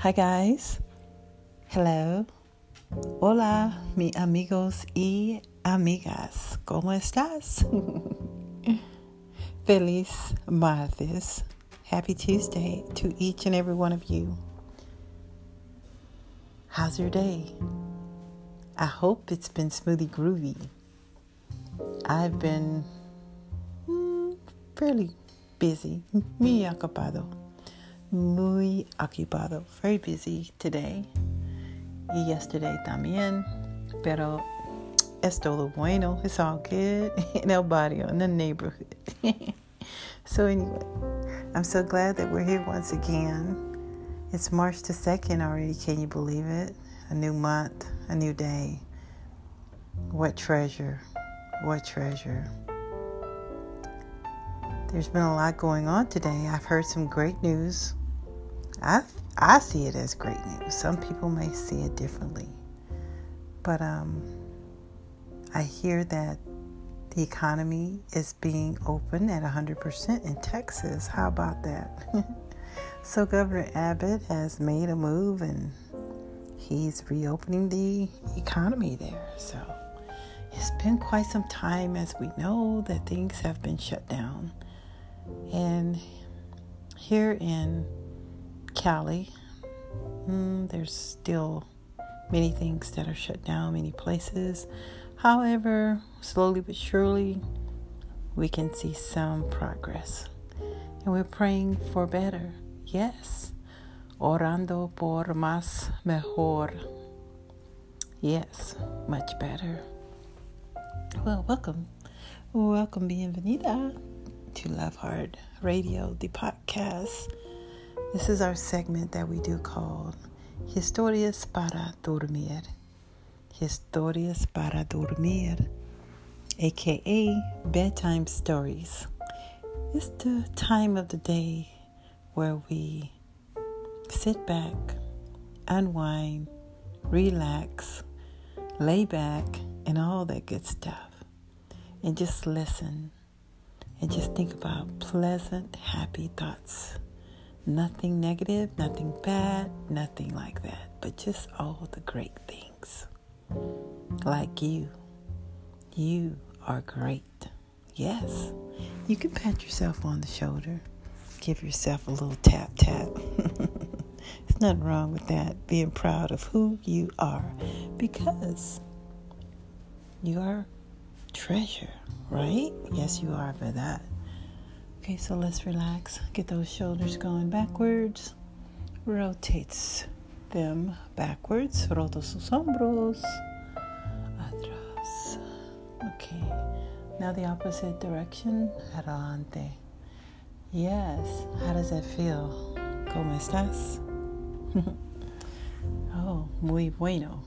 Hi guys. Hello. Hola, mi amigos y amigas. ¿Cómo estás? Feliz martes. Happy Tuesday to each and every one of you. How's your day? I hope it's been smoothie groovy. I've been mm, fairly busy, muy ocupado, muy ocupado, very busy today y yesterday también, pero es todo bueno, it's all good in el barrio, in the neighborhood. so anyway, I'm so glad that we're here once again. It's March the 2nd already, can you believe it? A new month, a new day. What treasure, what treasure. There's been a lot going on today. I've heard some great news. I I see it as great news. Some people may see it differently, but um, I hear that the economy is being open at 100% in Texas. How about that? so Governor Abbott has made a move and he's reopening the economy there. So it's been quite some time, as we know, that things have been shut down. And here in Cali, mm, there's still many things that are shut down, many places. However, slowly but surely, we can see some progress. And we're praying for better. Yes. Orando por más mejor. Yes, much better. Well, welcome. Welcome, bienvenida to Love Hard Radio, the podcast. This is our segment that we do called Historias para Dormir. Historias para Dormir, aka Bedtime Stories. It's the time of the day where we sit back, unwind, relax, lay back, and all that good stuff, and just listen and just think about pleasant, happy thoughts. Nothing negative, nothing bad, nothing like that, but just all the great things. Like you. You are great. Yes. You can pat yourself on the shoulder, give yourself a little tap tap. There's nothing wrong with that, being proud of who you are because you are treasure, right? Yes, you are for that. Okay, so let's relax. Get those shoulders going backwards. Rotates them backwards. Roto sus hombros. Atrás. Okay. Now the opposite direction. Adelante. Yes. How does that feel? ¿Cómo estás? oh, muy bueno.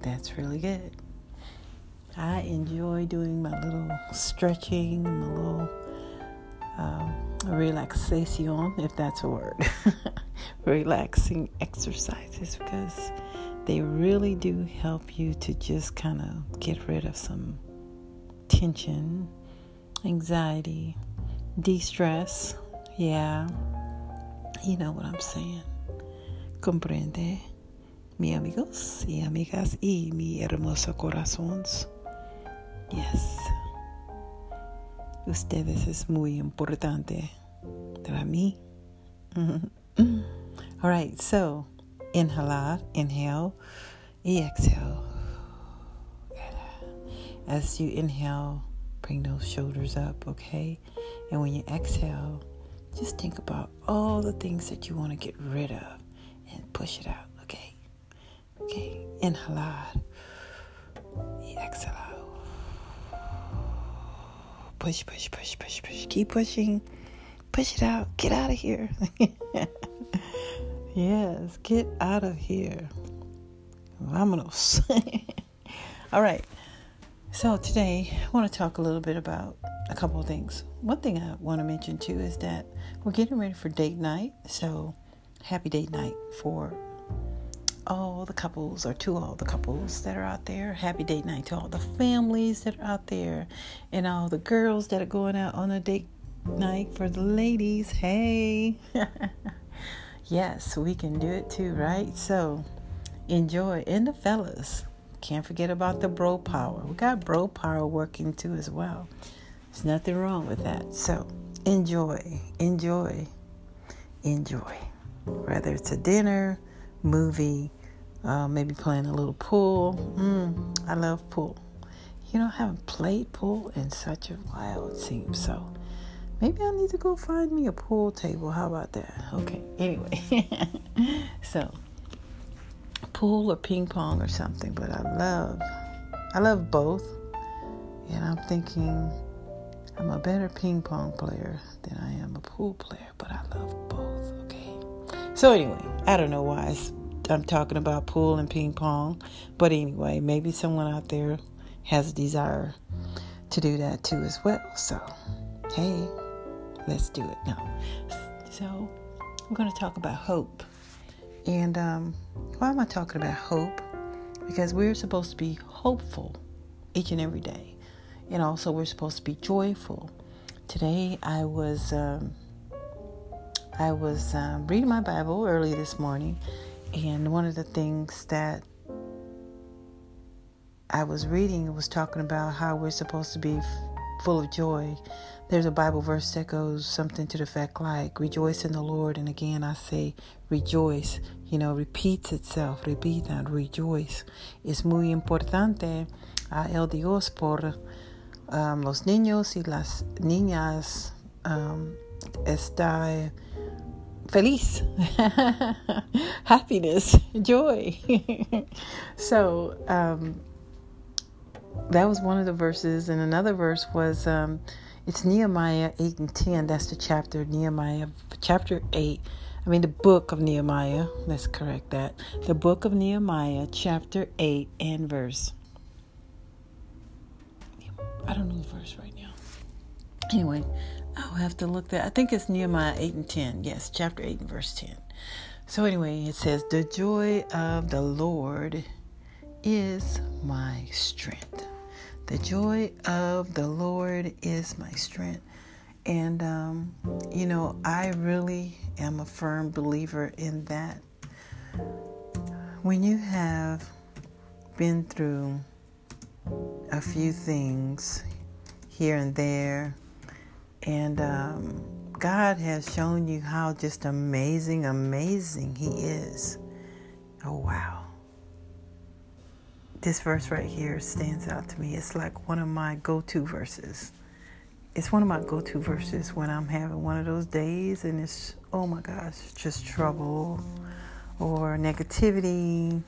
That's really good. I enjoy doing my little stretching, and my little um, relaxation, if that's a word, relaxing exercises because they really do help you to just kind of get rid of some tension, anxiety, de stress. Yeah, you know what I'm saying. Comprende, mi amigos y amigas y mi hermoso corazones. Yes. Ustedes es muy importante para mí. All right, so inhalar, inhale, y exhale. As you inhale, bring those shoulders up, okay? And when you exhale, just think about all the things that you want to get rid of and push it out, okay? Okay, inhalar, push, push, push, push, push. Keep pushing. Push it out. Get out of here. yes, get out of here. Vámonos. All right. So today I want to talk a little bit about a couple of things. One thing I want to mention too is that we're getting ready for date night. So happy date night for all the couples or to all the couples that are out there. Happy date night to all the families that are out there and all the girls that are going out on a date night for the ladies. Hey. Yes, we can do it too, right? So enjoy. And the fellas, can't forget about the bro power. We got bro power working too as well. There's nothing wrong with that. So enjoy, enjoy, enjoy. Whether it's a dinner, movie, uh, maybe playing a little pool. Mm, I love pool. You know, I haven't played pool in such a while, it seems. So maybe I need to go find me a pool table. How about that? Okay, anyway. so pool or ping pong or something, but I love I love both. And I'm thinking I'm a better ping pong player than I am a pool player, but I love both, okay? So anyway, I don't know why I'm talking about pool and ping pong, but anyway, maybe someone out there has a desire to do that too as well. So, hey, let's do it now. So, I'm going to talk about hope. And um, why am I talking about hope? Because we're supposed to be hopeful each and every day. And also, we're supposed to be joyful. Today, I was. Um, I was um, reading my Bible early this morning, and one of the things that I was reading was talking about how we're supposed to be full of joy. There's a Bible verse that goes something to the effect like, Rejoice in the Lord. And again, I say, Rejoice. You know, repeats itself. Repita, rejoice. Es muy importante a el Dios por um, los niños y las niñas um, está feliz, happiness, joy. so, um, that was one of the verses, and another verse was um, it's Nehemiah 8 and 10. That's the chapter, Nehemiah, chapter 8. I mean, the book of Nehemiah. Let's correct that. The book of Nehemiah, chapter 8 and verse. I don't know the verse right now. Anyway, I'll have to look that. I think it's Nehemiah 8 and 10. Yes, chapter 8 and verse 10. So, anyway, it says, The joy of the Lord is my strength. The joy of the Lord is my strength. And, um, you know, I really am a firm believer in that. When you have been through a few things here and there, and um, God has shown you how just amazing, amazing He is. Oh, wow this verse right here stands out to me. It's like one of my go to verses. It's one of my go to verses when I'm having one of those days and it's, oh my gosh, just trouble or negativity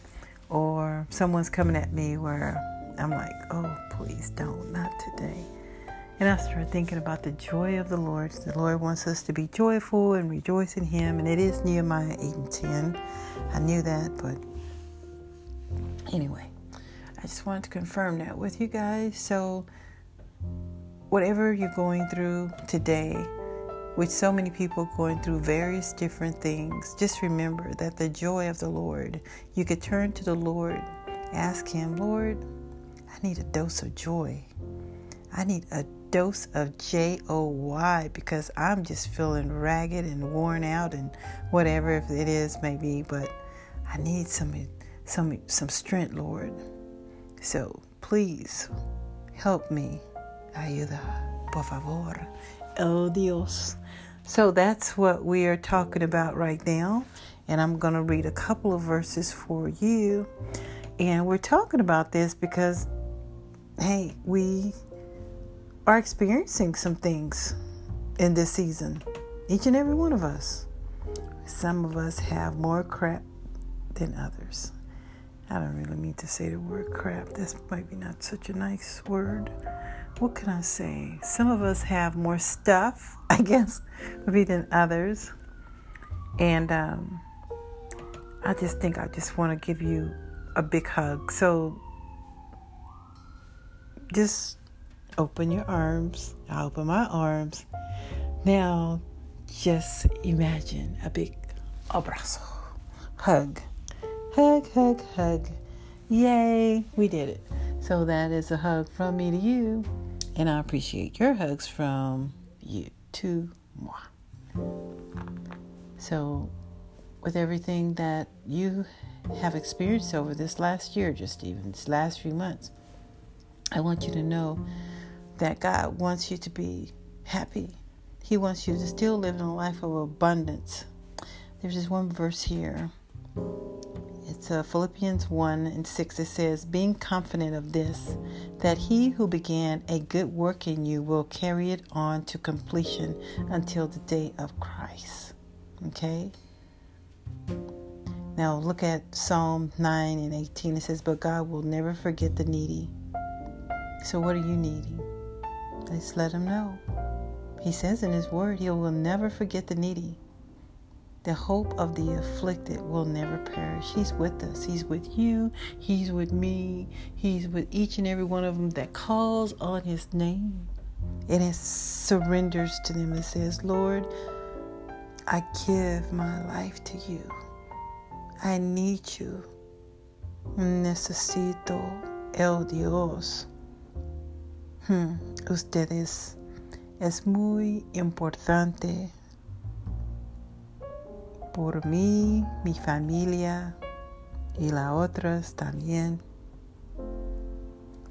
or someone's coming at me where I'm like, oh, please don't, not today. And I started thinking about the joy of the Lord. The Lord wants us to be joyful and rejoice in Him. And it is Nehemiah 8 and 10. I knew that, but anyway. I just wanted to confirm that with you guys. So, whatever you're going through today, with so many people going through various different things, just remember that the joy of the Lord, you could turn to the Lord, ask Him, Lord, I need a dose of joy. I need a dose of J O Y because I'm just feeling ragged and worn out and whatever if it is maybe, but I need some some some strength, Lord. So please help me. Ayuda, por favor. Oh Dios. So that's what we are talking about right now. And I'm going to read a couple of verses for you. And we're talking about this because, hey, we are experiencing some things in this season. Each and every one of us. Some of us have more crap than others. I don't really mean to say the word crap. That's maybe not such a nice word. What can I say? Some of us have more stuff, I guess, maybe than others. And um, I just think I just want to give you a big hug. So just open your arms. I open my arms. Now, just imagine a big abrazo, hug Hug, hug, hug. Yay, we did it. So that is a hug from me to you, and I appreciate your hugs from you to moi. So with everything that you have experienced over this last year, just even this last few months, I want you to know that God wants you to be happy. He wants you to still live in a life of abundance. There's this one verse here. It's uh, Philippians 1 and 6. It says, Being confident of this, that he who began a good work in you will carry it on to completion until the day of Christ. Okay? Now look at Psalm 9 and 18. It says, But God will never forget the needy. So what are you needing? Let's let him know. He says in his word, he will never forget the needy. The hope of the afflicted will never perish. He's with us. He's with you. He's with me. He's with each and every one of them that calls on his name. And it surrenders to them and says, Lord, I give my life to you. I need you. Necesito el Dios. Hmm. Ustedes es muy importante por mí, mi familia y las otras también.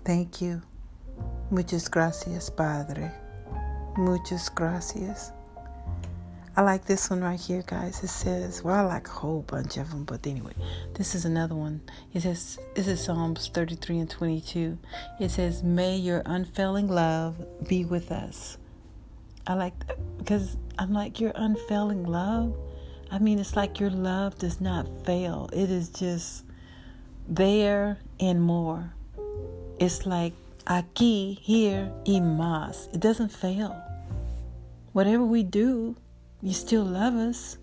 Thank you. Muchas gracias, Padre. Muchas gracias. I like this one right here, guys. It says, well, I like a whole bunch of them, but anyway, this is another one. It says, this is Psalms 33 and 22. It says, May your unfailing love be with us. I like because I'm like, your unfailing love. I mean, it's like your love does not fail, it is just there and more. It's like aquí, here, y más. It doesn't fail. Whatever we do, you still love us.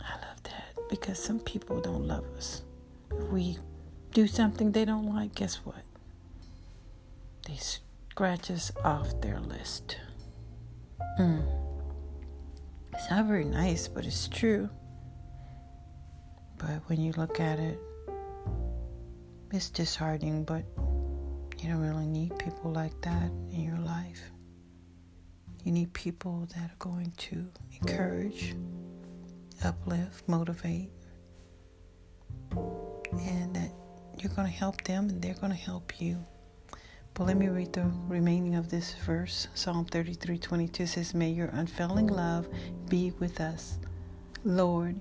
I love that because some people don't love us. If we do something they don't like, guess what? They scratch us off their list. Mm. It's not very nice, but it's true. But when you look at it, it's disheartening, but you don't really need people like that in your life. You need people that are going to encourage, uplift, motivate, and that you're going to help them and they're going to help you. But let me read the remaining of this verse. Psalm 33 22 says, May your unfailing love be with us, Lord,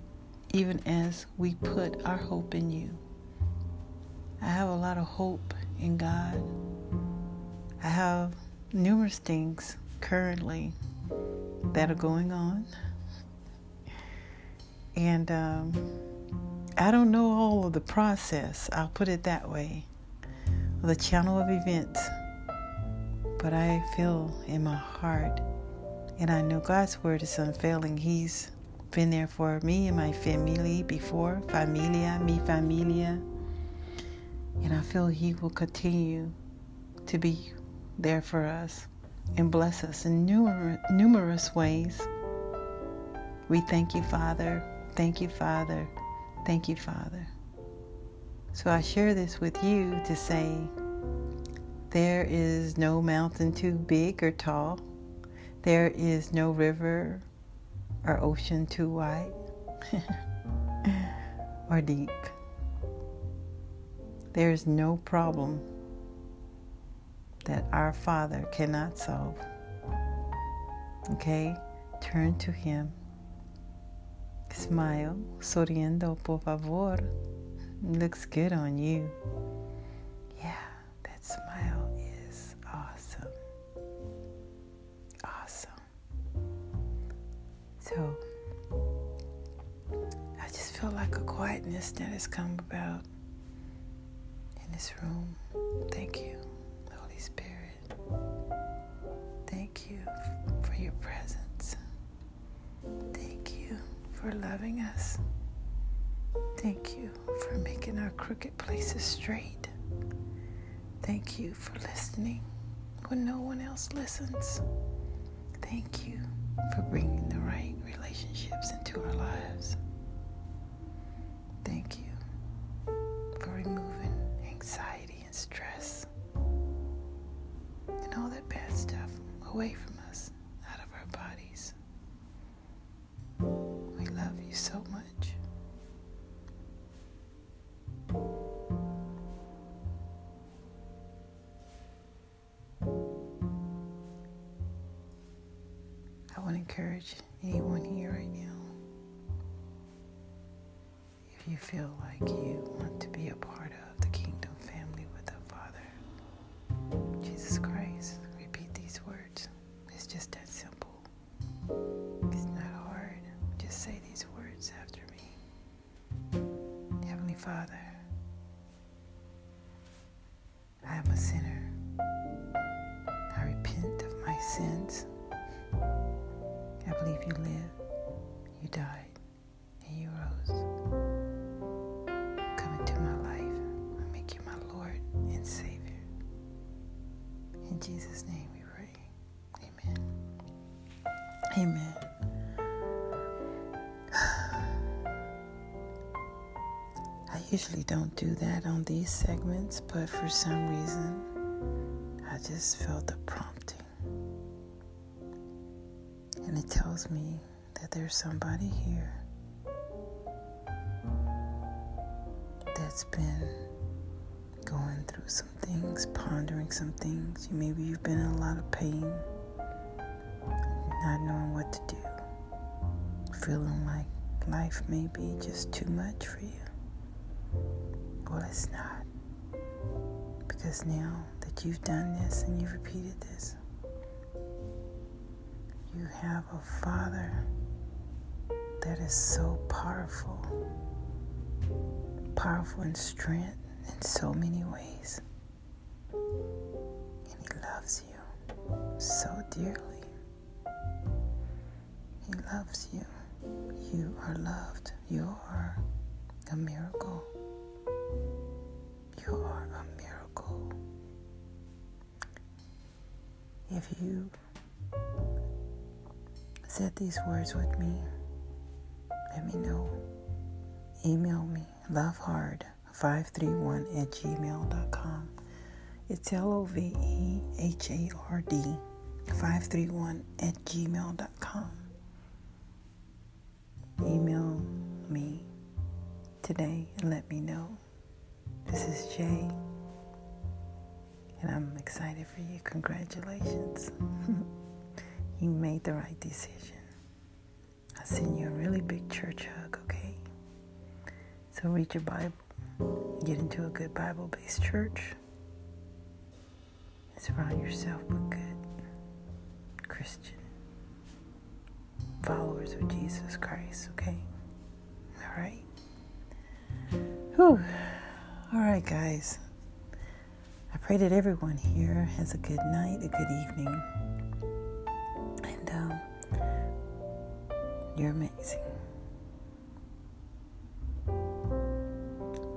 even as we put our hope in you. I have a lot of hope in God. I have numerous things currently that are going on. And um, I don't know all of the process, I'll put it that way, the channel of events. But I feel in my heart, and I know God's word is unfailing. He's been there for me and my family before, familia, mi familia. And I feel He will continue to be there for us and bless us in numerous, numerous ways. We thank you, Father. Thank you, Father. Thank you, Father. So I share this with you to say there is no mountain too big or tall, there is no river or ocean too wide or deep. There is no problem that our Father cannot solve. Okay? Turn to Him. Smile, sonriendo, por favor. Looks good on you. Yeah, that smile is awesome. Awesome. So, I just feel like a quietness that has come about in this room. Thank you. Spirit. Thank you for your presence. Thank you for loving us. Thank you for making our crooked places straight. Thank you for listening when no one else listens. Thank you for bringing the right relationships into our lives. Thank you for removing anxiety and stress away from us, out of our bodies. We love you so much. I would encourage anyone here right now. If you feel like you want to be a part of, just that simple. It's not hard. Just say these words after me. Heavenly Father, Amen. I usually don't do that on these segments, but for some reason, I just felt a prompting. And it tells me that there's somebody here that's been going through some things, pondering some things. Maybe you've been in a lot of pain, not knowing what to do, feeling like life may be just too much for you. Well, it's not. Because now that you've done this and you've repeated this, you have a Father that is so powerful, powerful in strength in so many ways. And He loves you so dearly. He loves you. You are loved. You are a miracle. You are a miracle. If you said these words with me, let me know. Email me lovehard531 at gmail.com. It's L O V E H A R D 531 at gmail.com. Email me today and let me know. This is Jay, and I'm excited for you. Congratulations. you made the right decision. I'll send you a really big church hug, okay? So read your Bible, get into a good Bible based church, and surround yourself with good Christian followers of Jesus Christ, okay? All right? Whew. All right, guys. I pray that everyone here has a good night, a good evening. And um, you're amazing.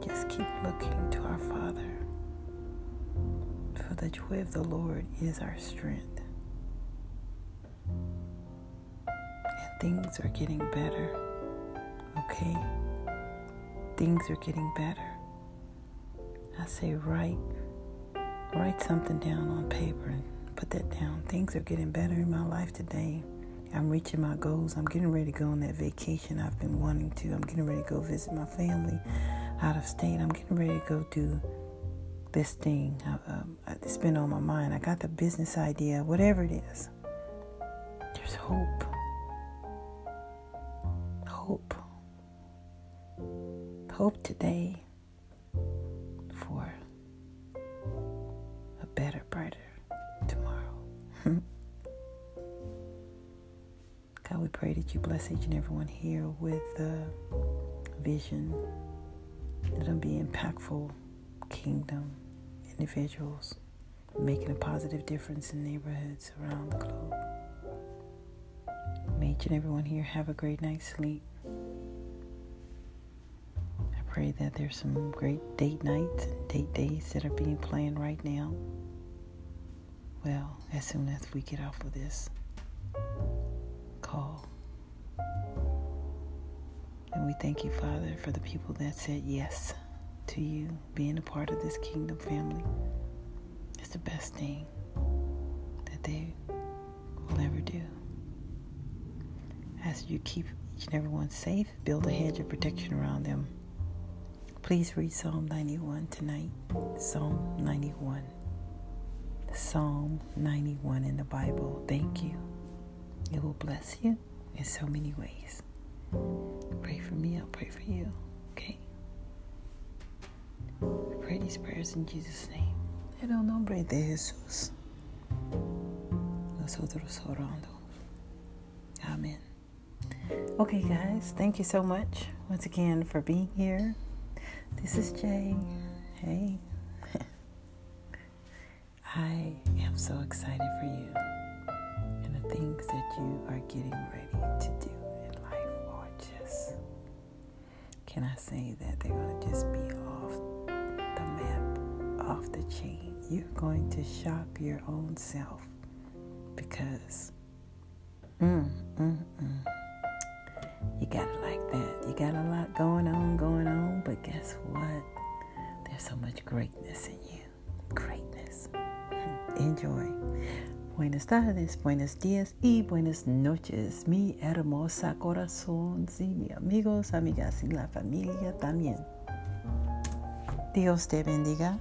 Just keep looking to our Father. For the joy of the Lord is our strength. Things are getting better. Okay? Things are getting better. I say write write something down on paper and put that down. Things are getting better in my life today. I'm reaching my goals. I'm getting ready to go on that vacation I've been wanting to. I'm getting ready to go visit my family out of state. I'm getting ready to go do this thing. I, um, it's been on my mind. I got the business idea, whatever it is. There's hope. Hope. Hope today for a better, brighter tomorrow. God, we pray that you bless each and everyone here with the vision. Let them be impactful kingdom individuals making a positive difference in neighborhoods around the globe. May each and everyone here have a great night's sleep. Pray that there's some great date nights and date days that are being planned right now. Well, as soon as we get off of this call. And we thank you, Father, for the people that said yes to you being a part of this kingdom family. It's the best thing that they will ever do. As you keep each and everyone safe, build a hedge of protection around them. Please read Psalm 91 tonight. Psalm 91. Psalm 91 in the Bible. Thank you. It will bless you in so many ways. Pray for me, I'll pray for you. Okay? We pray these prayers in Jesus' name. En el nombre de Jesús. Nosotros orando. Amen. Okay, guys, thank you so much once again for being here. This is Jay. Hey. I am so excited for you and the things that you are getting ready to do in life are just, can I say that they're going to just be off the map, off the chain. You're going to shock your own self because, mm, mm, mm. You got it like that. You got a lot going on, going on, but guess what? There's so much greatness in you. Greatness. Enjoy. Buenas tardes, buenos días y buenas noches, mi hermosa corazón, sí, mi amigos, amigas y la familia también. Dios te bendiga.